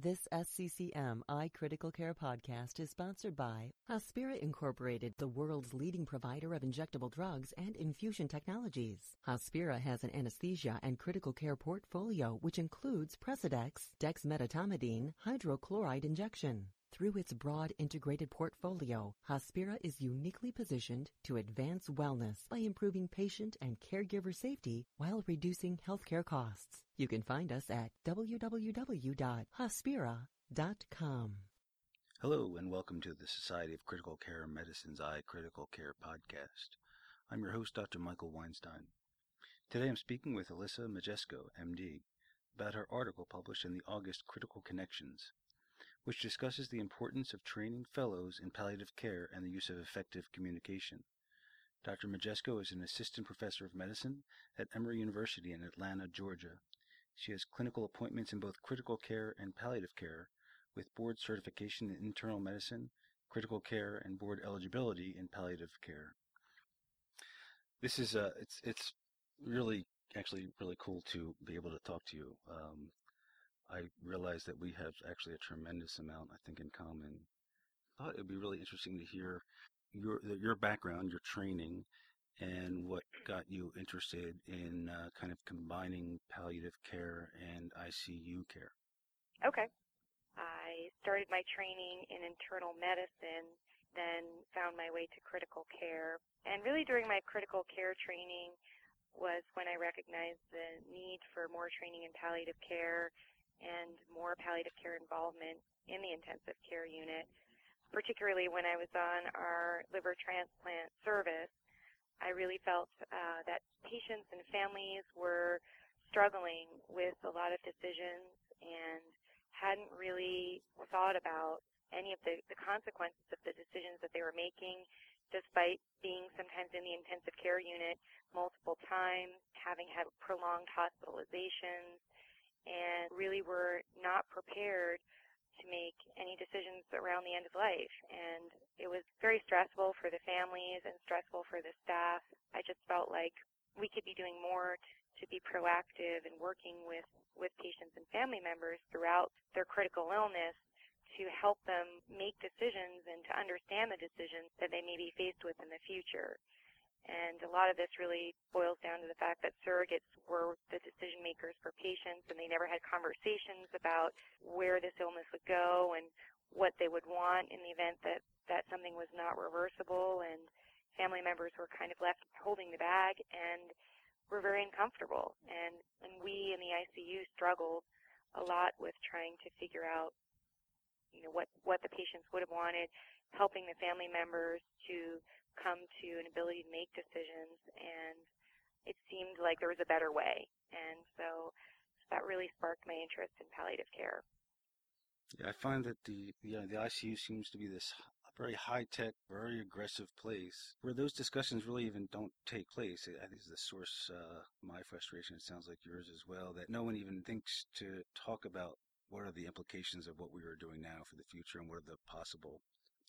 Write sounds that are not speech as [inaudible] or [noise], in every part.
This SCCM iCritical Care podcast is sponsored by Hospira Incorporated, the world's leading provider of injectable drugs and infusion technologies. Hospira has an anesthesia and critical care portfolio which includes Precedex, dexmedetomidine, hydrochloride injection. Through its broad integrated portfolio, Hospira is uniquely positioned to advance wellness by improving patient and caregiver safety while reducing healthcare costs. You can find us at www.hospira.com. Hello, and welcome to the Society of Critical Care Medicine's iCritical Care podcast. I'm your host, Dr. Michael Weinstein. Today I'm speaking with Alyssa Majesko, MD, about her article published in the August Critical Connections which discusses the importance of training fellows in palliative care and the use of effective communication. Dr. Majesko is an assistant professor of medicine at Emory University in Atlanta, Georgia. She has clinical appointments in both critical care and palliative care, with board certification in internal medicine, critical care, and board eligibility in palliative care. This is uh, it's it's really actually really cool to be able to talk to you. Um, I realized that we have actually a tremendous amount, I think, in common. I thought it would be really interesting to hear your your background, your training, and what got you interested in uh, kind of combining palliative care and ICU care. Okay. I started my training in internal medicine, then found my way to critical care. And really during my critical care training was when I recognized the need for more training in palliative care and more palliative care involvement in the intensive care unit, particularly when I was on our liver transplant service. I really felt uh, that patients and families were struggling with a lot of decisions and hadn't really thought about any of the, the consequences of the decisions that they were making, despite being sometimes in the intensive care unit multiple times, having had prolonged hospitalizations, and really were not prepared to make any decisions around the end of life. And it was very stressful for the families and stressful for the staff. I just felt like we could be doing more to, be proactive and working with, with patients and family members throughout their critical illness to help them make decisions and to understand the decisions that they may be faced with in the future. And a lot of this really boils down to the fact that surrogates were the decision makers for patients and they never had conversations about where this illness would go and what they would want in the event that, that something was not reversible and family members were kind of left holding the bag and were very uncomfortable. And, and we in the ICU struggled a lot with trying to figure out, you know, what, what the patients would have wanted, helping the family members to come to an ability to make decisions and it seemed like there was a better way. And so that really sparked my interest in palliative care. Yeah, I find that the you know, the ICU seems to be this very high tech, very aggressive place where those discussions really even don't take place. I think is the source uh, my frustration. It sounds like yours as well. That no one even thinks to talk about what are the implications of what we are doing now for the future and what are the possible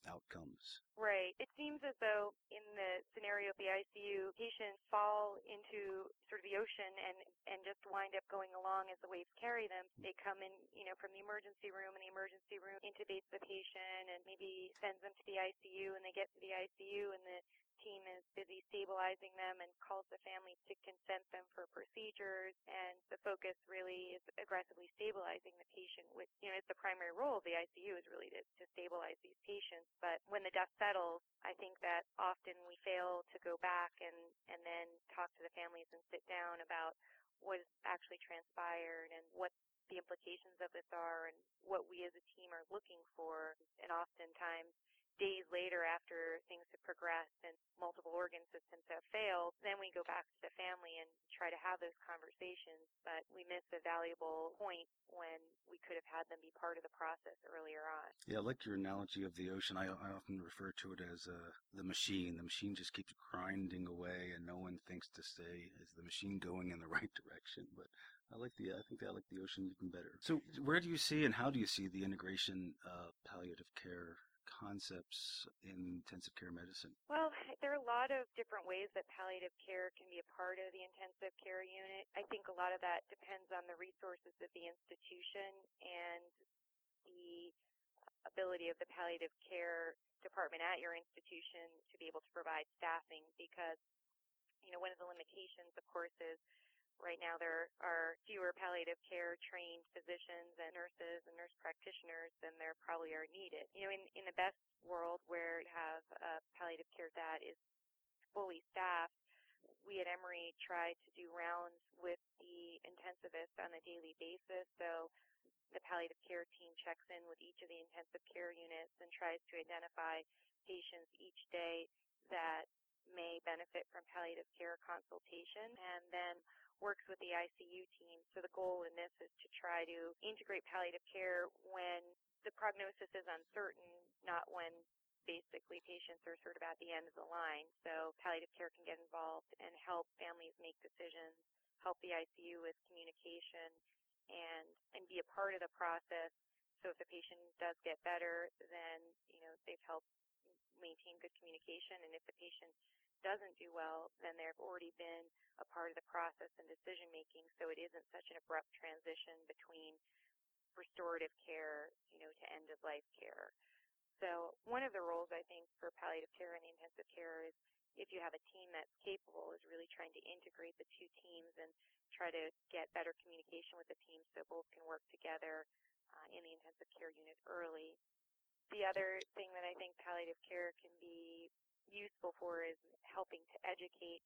outcomes. Right. It seems as though in the scenario of the ICU, patients fall into sort of the ocean and and just wind up going along as the waves carry them. They come in, you know, from the emergency room, and the emergency room intubates the patient and maybe sends them to the ICU, and they get to the ICU, and the team is busy stabilizing them and calls the family to consent them for procedures. And the focus really is aggressively stabilizing the patient which you know is the primary role of the ICU is really to, to stabilize these patients. But when the dust settles I think that often we fail to go back and and then talk to the families and sit down about what actually transpired and what the implications of this are and what we as a team are looking for. And oftentimes days later after things have progressed and multiple organ systems have failed, then we go back to the family and try to have those conversations. But we miss a valuable point when we could have had them be part of the process earlier on. Yeah, I like your analogy of the ocean. I, I often refer to it as uh, the machine. The machine just keeps grinding away, and no one thinks to say, "Is the machine going in the [laughs] right direction?" But I like the I think I like the ocean even better. So, where do you see and how do you see the integration of palliative care concepts in intensive care medicine? Well, there are a lot of different ways that palliative care can be a part of the intensive care unit. I think a lot of that depends on the resources of the institution and the ability of the palliative care department at your institution to be able to provide staffing because, you know, one of the limitations, of course, is right now there are fewer palliative care trained physicians and nurses and nurse practitioners than there probably are needed. You know, in, in the best world where you have a palliative care that is fully staffed, we at Emory try to do rounds with the intensivist on a daily basis. So the palliative care team checks in with each of the intensive care units and tries to identify patients each day that may benefit from palliative care consultation and then works with the ICU team. So the goal in this is to try to integrate palliative care when the prognosis is uncertain, not when basically patients are sort of at the end of the line. So palliative care can get involved and help families make decisions, help the ICU with communication, and and be a part of the process. So if the patient does get better, then you know they've helped maintain good communication, and if the patient doesn't do well, then they've already been a part of the process and decision making, so it isn't such an abrupt transition between restorative care, you know, to end of life care. So one of the roles I think for palliative care and intensive care is if you have a team that's capable is really trying to integrate the two teams and try to get better communication with the team so both can work together uh, in the intensive care unit early. The other thing that I think palliative care can be useful for is helping to educate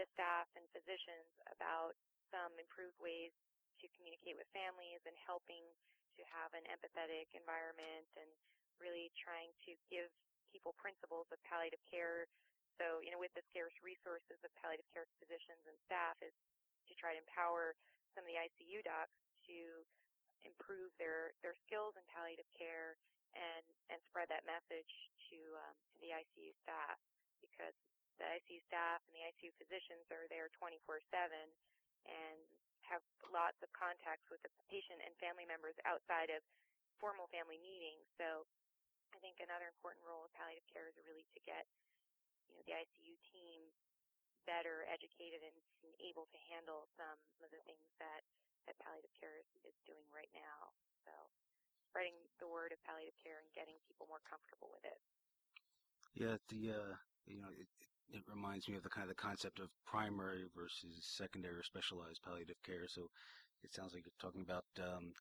the staff and physicians about some improved ways to communicate with families and helping to have an empathetic environment and really trying to give people principles of palliative care. So, you know, with the scarce resources of palliative care physicians and staff is to try to empower some of the ICU docs to improve their, their skills in palliative care and and spread that message to um, to the ICU staff because the ICU staff and the ICU physicians are there 24/7 and have lots of contacts with the patient and family members outside of formal family meetings. So I think another important role of palliative care is really to get you know the ICU team better educated and, able to handle some of the things that that palliative care is, is doing right now. So spreading the word of palliative care and getting people more comfortable with it. Yeah, the uh, you know, it, it reminds me of the kind of the concept of primary versus secondary or specialized palliative care. So it sounds like you're talking about um,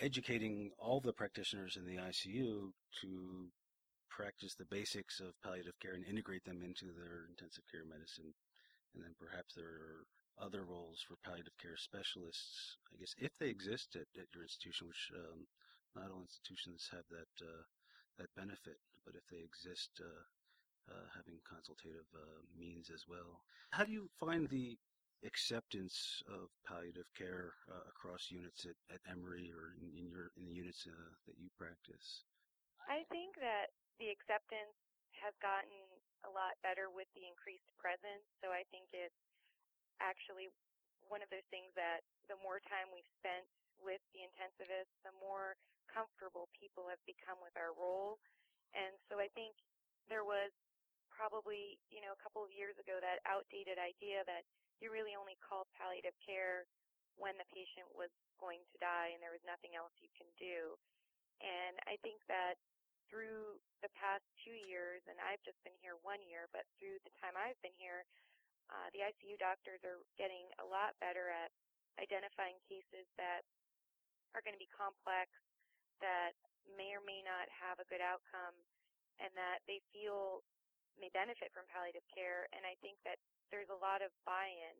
educating all the practitioners in the ICU to practice the basics of palliative care and integrate them into their intensive care medicine. And then perhaps there are other roles for palliative care specialists, I guess, if they exist at, at your institution, which um, not all institutions have that uh, that benefit, but if they exist, uh, uh, having consultative uh, means as well. How do you find the acceptance of palliative care uh, across units at, at Emory or in, in your in the units uh, that you practice? I think that the acceptance has gotten a lot better with the increased presence. So I think it's actually one of those things that the more time we've spent with the intensivists, the more comfortable people have become with our role. And so I think there was probably, you know, a couple of years ago that outdated idea that you really only called palliative care when the patient was going to die and there was nothing else you can do. And I think that through the past two years, and I've just been here one year, but through the time I've been here, uh, the ICU doctors are getting a lot better at identifying cases that are going to be complex that may or may not have a good outcome and that they feel may benefit from palliative care. And I think that there's a lot of buy-in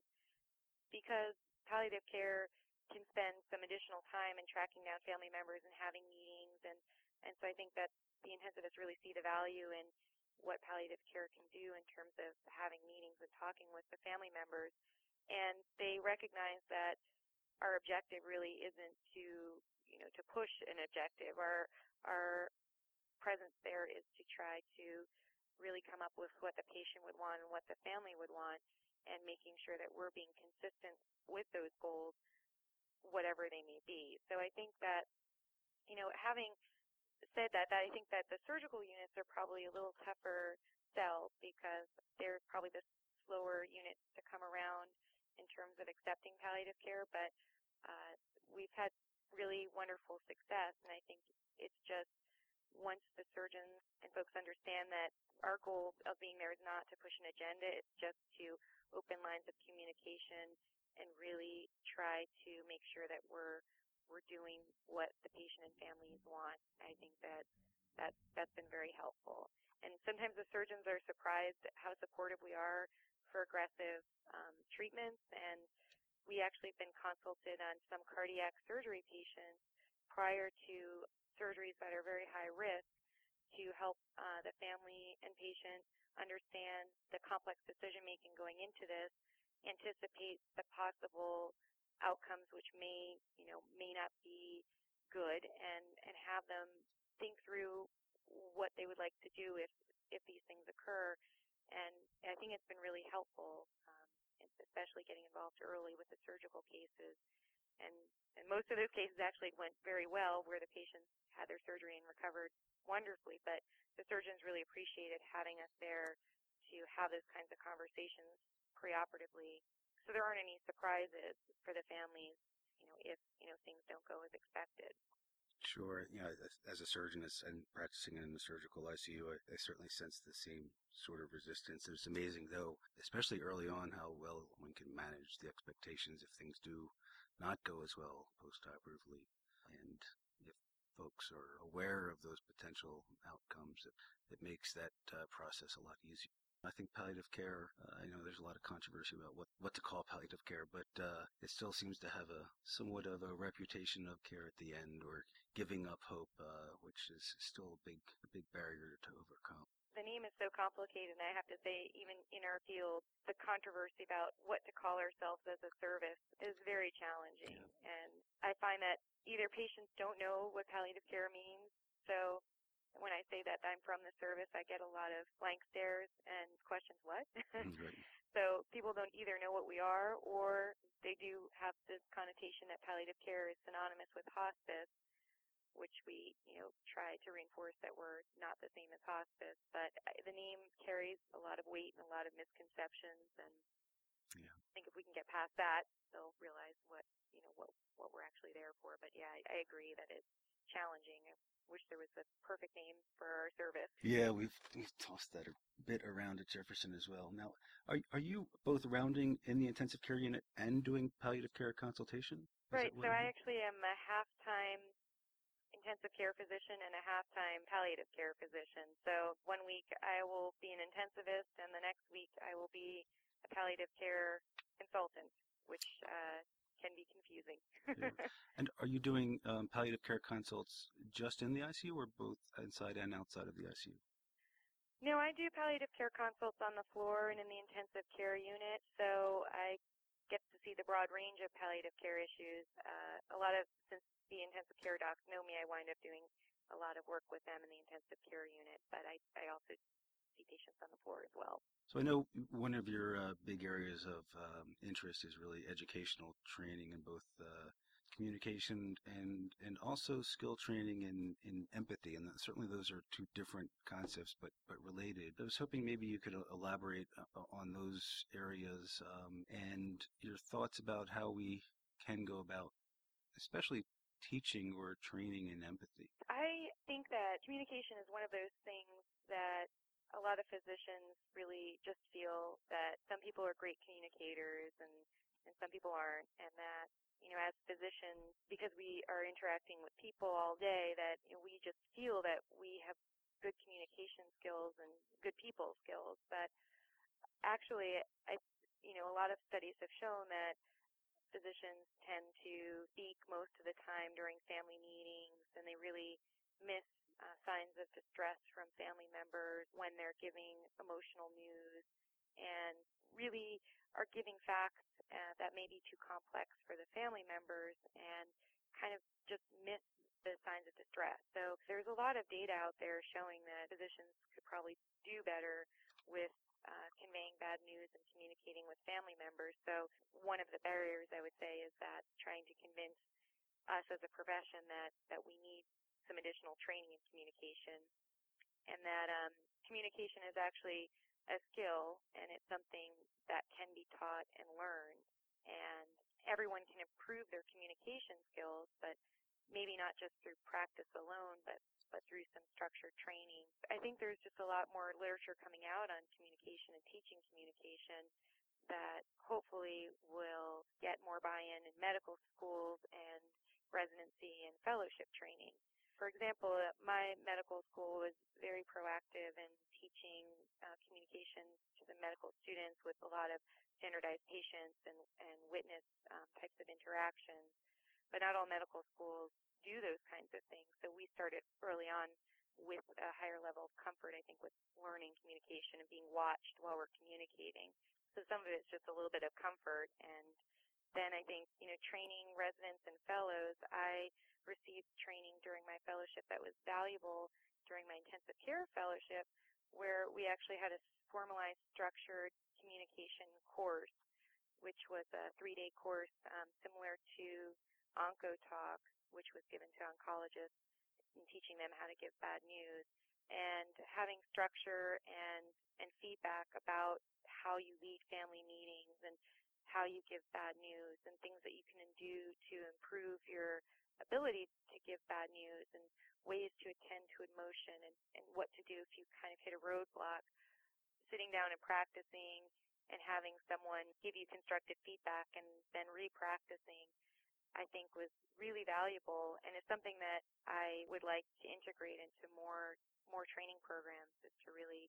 because palliative care can spend some additional time in tracking down family members and having meetings and and so I think that the intensivists really see the value in what palliative care can do in terms of having meetings and talking with the family members and they recognize that our objective really isn't to you know, to push an objective. Our our presence there is to try to really come up with what the patient would want and what the family would want and making sure that we're being consistent with those goals whatever they may be. So I think that you know, having said that, that I think that the surgical units are probably a little tougher sell because they're probably the slower units to come around in terms of accepting palliative care, but uh, we've had really wonderful success. And I think it's just once the surgeons and folks understand that our goal of being there is not to push an agenda, it's just to open lines of communication and really try to make sure that we're we're doing what the patient and families want. I think that that that's been very helpful. And sometimes the surgeons are surprised at how supportive we are for aggressive um, treatments. And we actually have been consulted on some cardiac surgery patients prior to surgeries that are very high risk to help uh, the family and patient understand the complex decision making going into this, anticipate the possible outcomes which may, you know, may not be good and, and have them think through what they would like to do if, if these things occur. And I think it's been really helpful, um, especially getting involved early with the surgical cases. And, and most of those cases actually went very well where the patients had their surgery and recovered wonderfully, but the surgeons really appreciated having us there to have those kinds of conversations preoperatively so there aren't any surprises for the families, you know, if, you know, things don't go as expected. Sure. You know, as a surgeon and practicing in the surgical ICU, I, I, certainly sense the same sort of resistance. It's amazing, though, especially early on, how well one can manage the expectations if things do not go as well postoperatively. And if folks are aware of those potential outcomes, it, it makes that uh, process a lot easier. I think palliative care, uh, I know there's a lot of controversy about what, what to call palliative care, but uh, it still seems to have a somewhat of a reputation of care at the end or giving up hope, uh, which is still a big, a big barrier to overcome. The name is so complicated, and I have to say, even in our field, the controversy about what to call ourselves as a service is very challenging. Yeah. And I find that either patients don't know what palliative care means, so when I say that I'm from the service, I get a lot of blank stares and questions, what? Mm, [laughs] so people don't either know what we are or they do have this connotation that palliative care is synonymous with hospice, which we, you know, try to reinforce that we're not the same as hospice. But the name carries a lot of weight and a lot of misconceptions and yeah. I think if we can get past that, they'll realize what, you know, what, what we're actually there for. But yeah, I, I agree that it's challenging I wish there was a perfect name for our service. Yeah, we've, we've tossed that a bit around at Jefferson as well. Now, are are you both rounding in the intensive care unit and doing palliative care consultation? Is right. So I actually am a half-time intensive care physician and a half-time palliative care physician. So one week I will be an intensivist, and the next week I will be a palliative care consultant, which uh, can be confusing. yeah. [laughs] And are you doing um, palliative care consults just in the ICU or both inside and outside of the ICU? No, I do palliative care consults on the floor and in the intensive care unit, so I get to see the broad range of palliative care issues. Uh, a lot of, since the intensive care docs know me, I wind up doing a lot of work with them in the intensive care unit, but I, I also see patients on the floor as well. So I know one of your uh, big areas of um, interest is really educational training in both uh, communication and and also skill training in, in empathy, and certainly those are two different concepts, but but related. I was hoping maybe you could uh, elaborate uh, on those areas um, and your thoughts about how we can go about, especially teaching or training in empathy. I think that communication is one of those things that a lot of physicians really just feel that some people are great communicators and and some people aren't and that you know as physicians because we are interacting with people all day that you know, we just feel that we have good communication skills and good people skills. But actually i you know a lot of studies have shown that physicians tend to speak most of the time during family meetings and they really miss uh, signs of distress from family members when they're giving emotional news and really are giving facts uh, that may be too complex for the family members and kind of just miss the signs of distress. So there's a lot of data out there showing that physicians could probably do better with uh, conveying bad news and communicating with family members. So one of the barriers I would say is that trying to convince us as a profession that, that we need some additional training in communication, and that um, communication is actually a skill and it's something that can be taught and learned. And everyone can improve their communication skills, but maybe not just through practice alone, but but through some structured training. I think there's just a lot more literature coming out on communication and teaching communication that hopefully will get more buy-in in medical schools and residency and fellowship training. For example, my medical school was very proactive in teaching uh, communication to the medical students with a lot of standardized patients and, and witness um, types of interactions. But not all medical schools do those kinds of things. So we started early on with a higher level of comfort, I think, with learning communication and being watched while we're communicating. So some of it's just a little bit of comfort. And then I think, you know, training residents and fellows, I received training during fellowship that was valuable during my intensive care fellowship where we actually had a formalized structured communication course, which was a three-day course um, similar to OncoTalk, which was given to oncologists in teaching them how to give bad news and having structure and and feedback about how you lead family meetings and how you give bad news and things that you can do to improve your ability to give bad news and ways to attend to emotion and, and what to do if you kind of hit a roadblock. Sitting down and practicing and having someone give you constructive feedback and then repracticing I think was really valuable and is something that I would like to integrate into more more training programs is to really,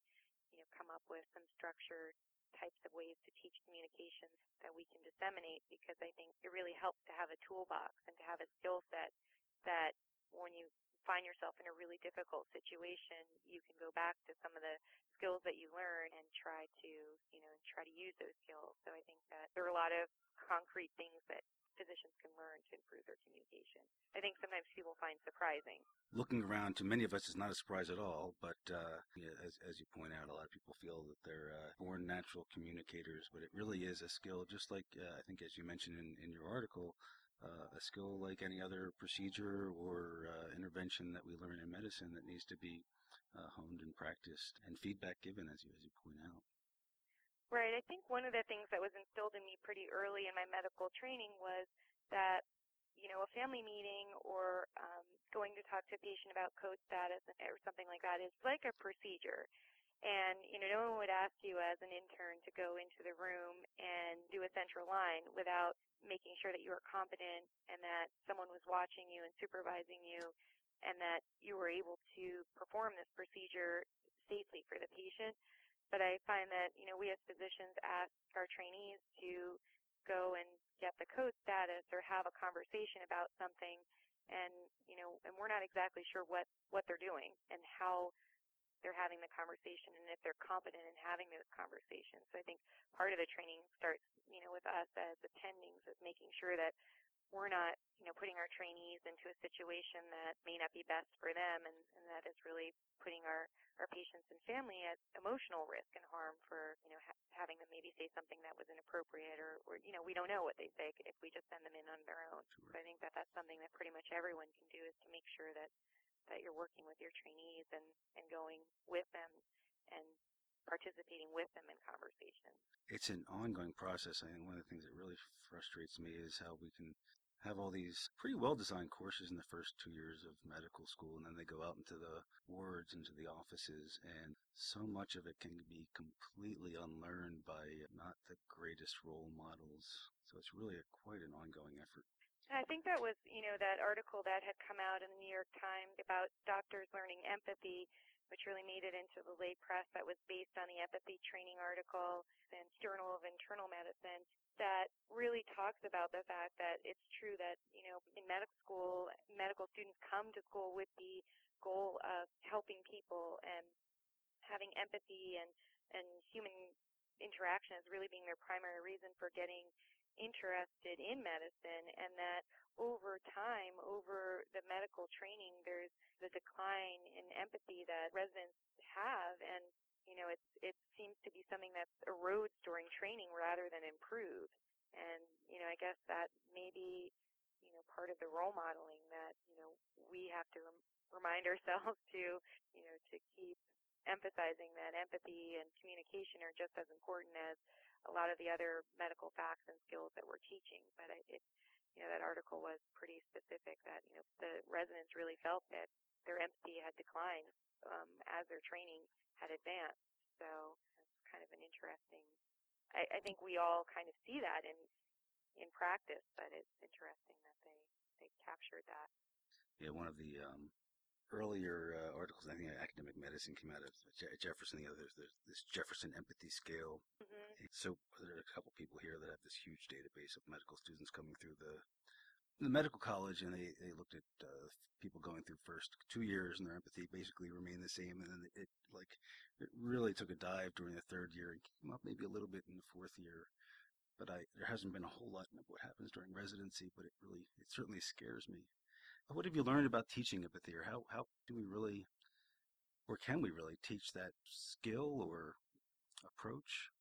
you know, come up some structured types of ways to teach communications that we can disseminate because I think it really helps to have a toolbox and to have a skill set that when you find yourself in a really difficult situation, you can go back to some of the skills that you learn and try to, you know, try to use those skills. So I think that there are a lot of concrete things that physicians can learn to improve their communication. I think sometimes people find surprising. Looking around, to many of us, is not a surprise at all. But uh, yeah, as, as you point out, a lot of people feel that they're uh, born natural communicators, but it really is a skill, just like uh, I think, as you mentioned in, in your article, uh, a skill like any other procedure or uh, intervention that we learn in medicine that needs to be uh, honed and practiced and feedback given, as you, as you point out. Right. I think one of the things that was instilled in me pretty early in my medical training was that, you know, a family meeting or um, going to talk to a patient about code status or something like that is like a procedure. And, you know, no one would ask you as an intern to go into the room and do a central line without making sure that you were competent and that someone was watching you and supervising you and that you were able to perform this procedure safely for the patient. But I find that, you know, we as physicians ask our trainees to go and get the code status or have a conversation about something and, you know, and we're not exactly sure what, what they're doing and how they're having the conversation and if they're competent in having those conversations. So I think part of the training starts, you know, with us as attendings is making sure that we're not, you know, putting our trainees into a situation that may not be best for them and, and that is really putting our, our patients and family at emotional risk and harm for, you know, ha- having them maybe say something that was inappropriate or, or, you know, we don't know what they say if we just send them in on their own. Sure. So I think that that's something that pretty much everyone can do is to make sure that, that you're working with your trainees and, and going with them and participating with them in conversations. It's an ongoing process. I think one of the things that really frustrates me is how we can have all these pretty well designed courses in the first two years of medical school, and then they go out into the wards, into the offices, and so much of it can be completely unlearned by not the greatest role models. So it's really a, quite an ongoing effort. I think that was, you know, that article that had come out in the New York Times about doctors learning empathy, which really made it into the lay press that was based on the empathy training article in Journal of Internal Medicine that really talks about the fact that it's true that, you know, in medical school, medical students come to school with the goal of helping people and having empathy and, and human interaction as really being their primary reason for getting interested in medicine and that over time, over the medical training, there's the decline in empathy that residents have and you know, it it seems to be something that erodes during training rather than improves. And you know, I guess that maybe you know part of the role modeling that you know we have to rem- remind [laughs] ourselves to you know to keep emphasizing that empathy and communication are just as important as a lot of the other medical facts and skills that we're teaching. But it you know, that article was pretty specific that, you know, the residents really felt that their empathy had declined um, as their training had advanced. So it's kind of an interesting. I, I think we all kind of see that in in practice, but it's interesting that they they captured that. Yeah, one of the um, earlier uh, articles, I think academic medicine came out of Jefferson. You know, there's, there's this Jefferson empathy scale. Mm-hmm. So there are a couple people here that have this huge database of medical students coming through the the medical college, and they, they looked at uh, people going through first two years, and their empathy basically remained the same, and then it like it really took a dive during the third year, and came up maybe a little bit in the fourth year. But I there hasn't been a whole lot of what happens during residency, but it really it certainly scares me what have you learned about teaching empathy, or how how do we really, or can we really teach that skill or approach?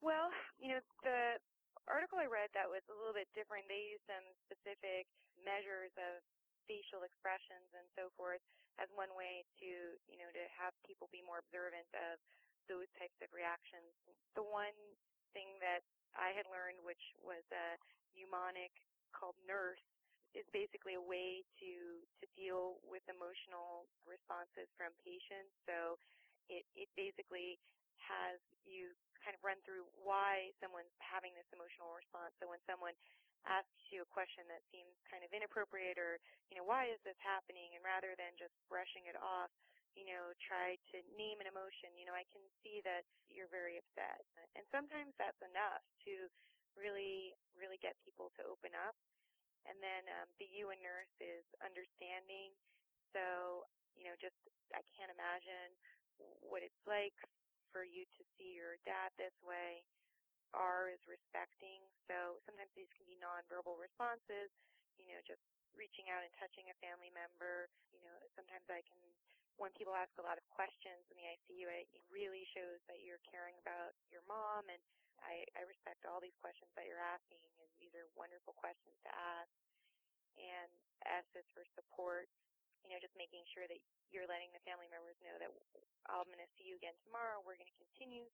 Well, you know, the article I read that was a little bit different. They used some specific measures of facial expressions and so forth as one way to, you know, to have people be more observant of those types of reactions. The one thing that I had learned, which was a mnemonic called NURSE, is basically a way to to deal with emotional responses from patients. So it it basically has you kind of run through why someone's having this emotional response. So when someone asks you a question that seems kind of inappropriate or, you know, why is this happening? And rather than just brushing it off, you know, try to name an emotion. You know, I can see that you're very upset. And sometimes that's enough to really, really get people to open up. And then um, the U in nurse is understanding. So, you know, just I can't imagine what it's like for you to see your dad this way. R is respecting. So sometimes these can be nonverbal responses, you know, just reaching out and touching a family member. You know, sometimes I can, when people ask a lot of questions in the ICU, it really shows that you're caring about your mom and I, I respect all these questions that you're asking, and these are wonderful questions to ask. And S is for support, you know, just making sure that you're letting the family members know that I'm going to see you again tomorrow. We're going to continue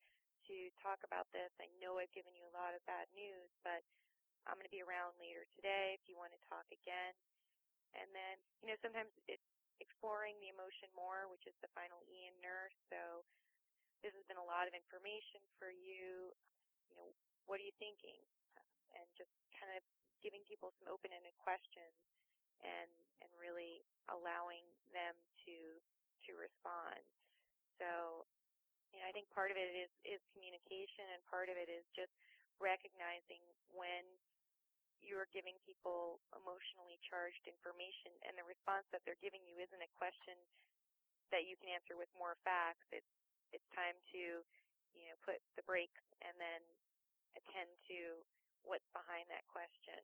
to talk about this. I know I've given you a lot of bad news, but I'm going to be around later today if you want to talk again. And then, you know, sometimes it's exploring the emotion more, which is the final E in nurse. So this has been a lot of information for you you know, what are you thinking? And just kind of giving people some open-ended questions and and really allowing them to to respond. So, you know, I think part of it is is communication, and part of it is just recognizing when you're giving people emotionally charged information, and the response that they're giving you isn't a question that you can answer with more facts. It's it's time to you know, put the brakes and then attend to what's behind that question.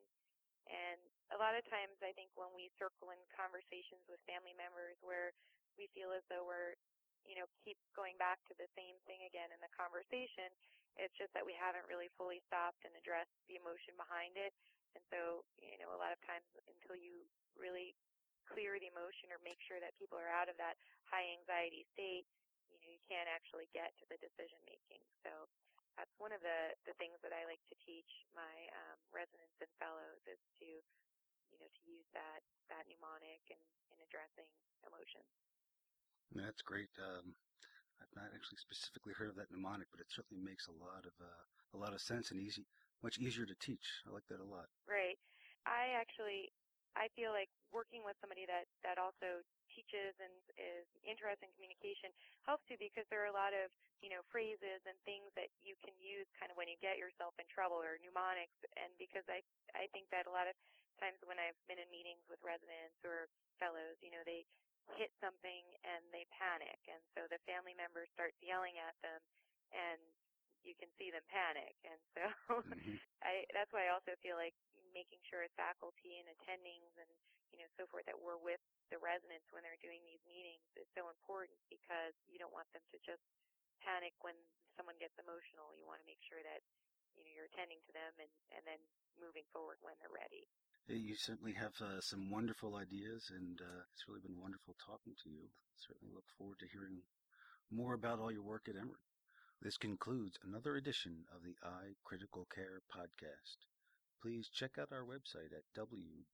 And a lot of times I think when we circle in conversations with family members where we feel as though we're, you know, keep going back to the same thing again in the conversation, it's just that we haven't really fully stopped and addressed the emotion behind it. And so, you know, a lot of times until you really clear the emotion or make sure that people are out of that high anxiety state, you know, you can't actually get to the decision making. So that's one of the, the things that I like to teach my um, residents and fellows is to, you know, to use that, that mnemonic in, in addressing emotions. That's great. Um, I've not actually specifically heard of that mnemonic, but it certainly makes a lot of uh, a lot of sense and easy, much easier to teach. I like that a lot. Right. I actually, I feel like working with somebody that that also teaches and is interested in communication helps you because there are a lot of you know phrases and things that you can use kind of when you get yourself in trouble or mnemonics and because I I think that a lot of times when I've been in meetings with residents or fellows you know they hit something and they panic and so the family members start yelling at them and you can see them panic and so mm-hmm. [laughs] I that's why I also feel like making sure as faculty and attendings and you know so forth that we're with the residents when they're doing these meetings is so important because you don't want them to just panic when someone gets emotional. You want to make sure that you know you're attending to them and and then moving forward when they're ready. You certainly have uh, some wonderful ideas, and uh, it's really been wonderful talking to you. Certainly look forward to hearing more about all your work at Emory. This concludes another edition of the Eye Critical Care podcast. please check out our website at www.sccm.org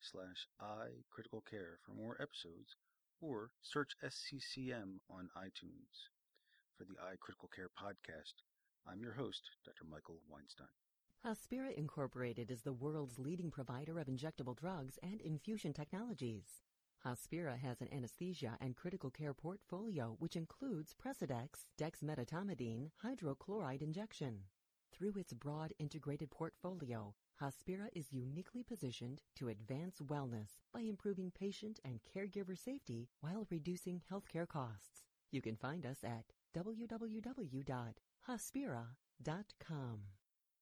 slash iCriticalCare for more episodes or search SCCM on iTunes. For the iCritical Care podcast, I'm your host, Dr. Michael Weinstein. Hospira Incorporated is the world's leading provider of injectable drugs and infusion technologies. Hospira has an anesthesia and critical care portfolio which includes Precedex, dexmedetomidine, hydrochloride injection. Through its broad integrated portfolio, Hospira is uniquely positioned to advance wellness by improving patient and caregiver safety while reducing healthcare costs. You can find us at www.hospira.com.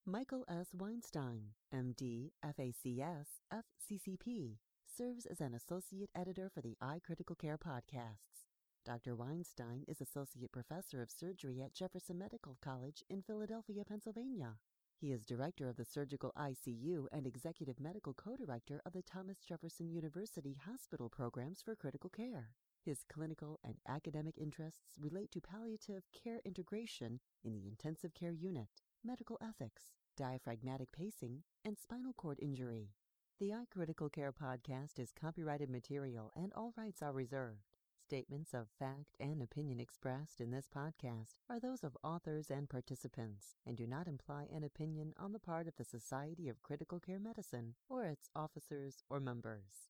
Michael S. Weinstein, MD, FACS, FCCP, serves as an associate editor for the iCritical Care podcasts. Dr. Weinstein is Associate Professor of Surgery at Jefferson Medical College in Philadelphia, Pennsylvania. He is Director of the Surgical ICU and Executive Medical Co-Director of the Thomas Jefferson University Hospital Programs for Critical Care. His clinical and academic interests relate to palliative care integration in the intensive care unit, medical ethics, diaphragmatic pacing, and spinal cord injury. The iCritical Care podcast is copyrighted material and all rights are reserved. Statements of fact and opinion expressed in this podcast are those of authors and participants and do not imply an opinion on the part of the Society of Critical Care Medicine or its officers or members.